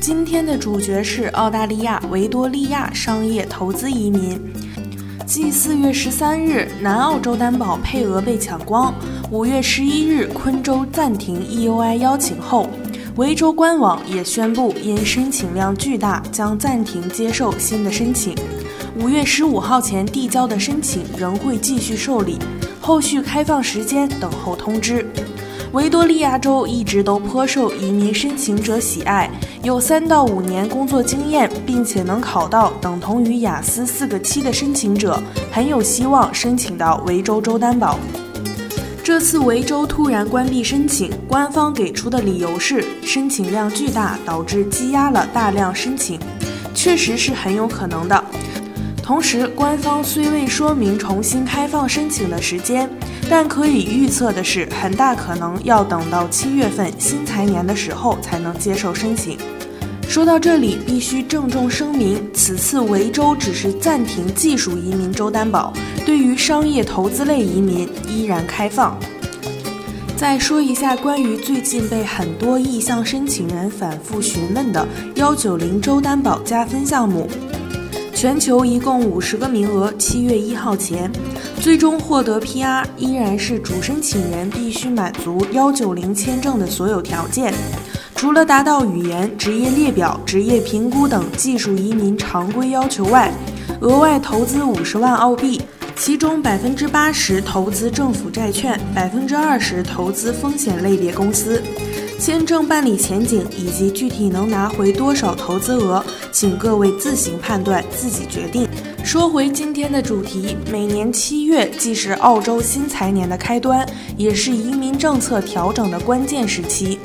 今天的主角是澳大利亚维多利亚商业投资移民。继四月十三日南澳洲担保配额被抢光，五月十一日昆州暂停 EUI 邀请后，维州官网也宣布因申请量巨大，将暂停接受新的申请。五月十五号前递交的申请仍会继续受理，后续开放时间等候通知。维多利亚州一直都颇受移民申请者喜爱，有三到五年工作经验，并且能考到等同于雅思四个七的申请者，很有希望申请到维州州担保。这次维州突然关闭申请，官方给出的理由是申请量巨大，导致积压了大量申请，确实是很有可能的。同时，官方虽未说明重新开放申请的时间。但可以预测的是，很大可能要等到七月份新财年的时候才能接受申请。说到这里，必须郑重声明，此次维州只是暂停技术移民州担保，对于商业投资类移民依然开放。再说一下关于最近被很多意向申请人反复询问的幺九零州担保加分项目。全球一共五十个名额，七月一号前，最终获得 PR 依然是主申请人必须满足幺九零签证的所有条件，除了达到语言、职业列表、职业评估等技术移民常规要求外，额外投资五十万澳币，其中百分之八十投资政府债券，百分之二十投资风险类别公司。签证办理前景以及具体能拿回多少投资额，请各位自行判断，自己决定。说回今天的主题，每年七月既是澳洲新财年的开端，也是移民政策调整的关键时期。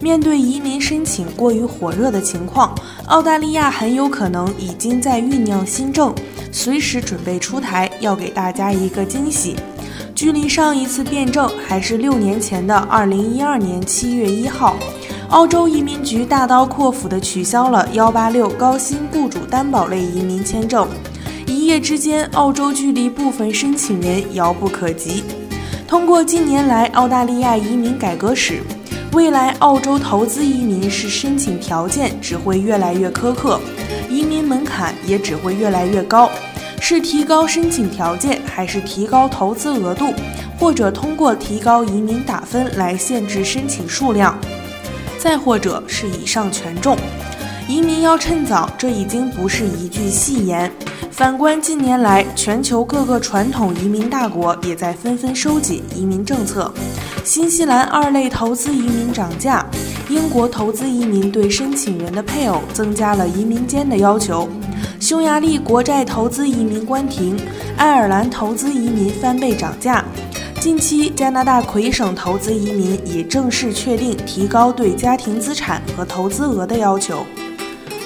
面对移民申请过于火热的情况，澳大利亚很有可能已经在酝酿新政，随时准备出台，要给大家一个惊喜。距离上一次辩证还是六年前的二零一二年七月一号，澳洲移民局大刀阔斧地取消了幺八六高薪雇主担保类移民签证，一夜之间，澳洲距离部分申请人遥不可及。通过近年来澳大利亚移民改革史，未来澳洲投资移民是申请条件只会越来越苛刻，移民门槛也只会越来越高。是提高申请条件，还是提高投资额度，或者通过提高移民打分来限制申请数量，再或者是以上权重？移民要趁早，这已经不是一句戏言。反观近年来，全球各个传统移民大国也在纷纷收紧移民政策。新西兰二类投资移民涨价，英国投资移民对申请人的配偶增加了移民间的要求。匈牙利国债投资移民关停，爱尔兰投资移民翻倍涨价。近期，加拿大魁省投资移民也正式确定提高对家庭资产和投资额的要求。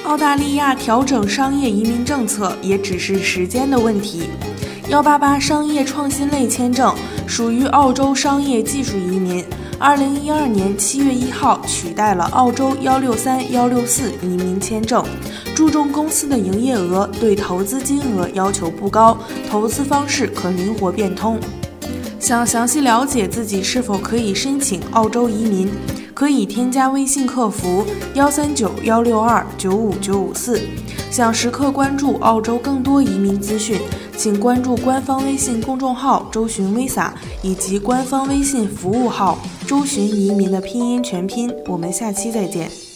澳大利亚调整商业移民政策也只是时间的问题。幺八八商业创新类签证属于澳洲商业技术移民，二零一二年七月一号取代了澳洲幺六三幺六四移民签证。注重公司的营业额，对投资金额要求不高，投资方式可灵活变通。想详细了解自己是否可以申请澳洲移民，可以添加微信客服幺三九幺六二九五九五四。想时刻关注澳洲更多移民资讯，请关注官方微信公众号“周巡 Visa” 以及官方微信服务号“周巡移民”的拼音全拼。我们下期再见。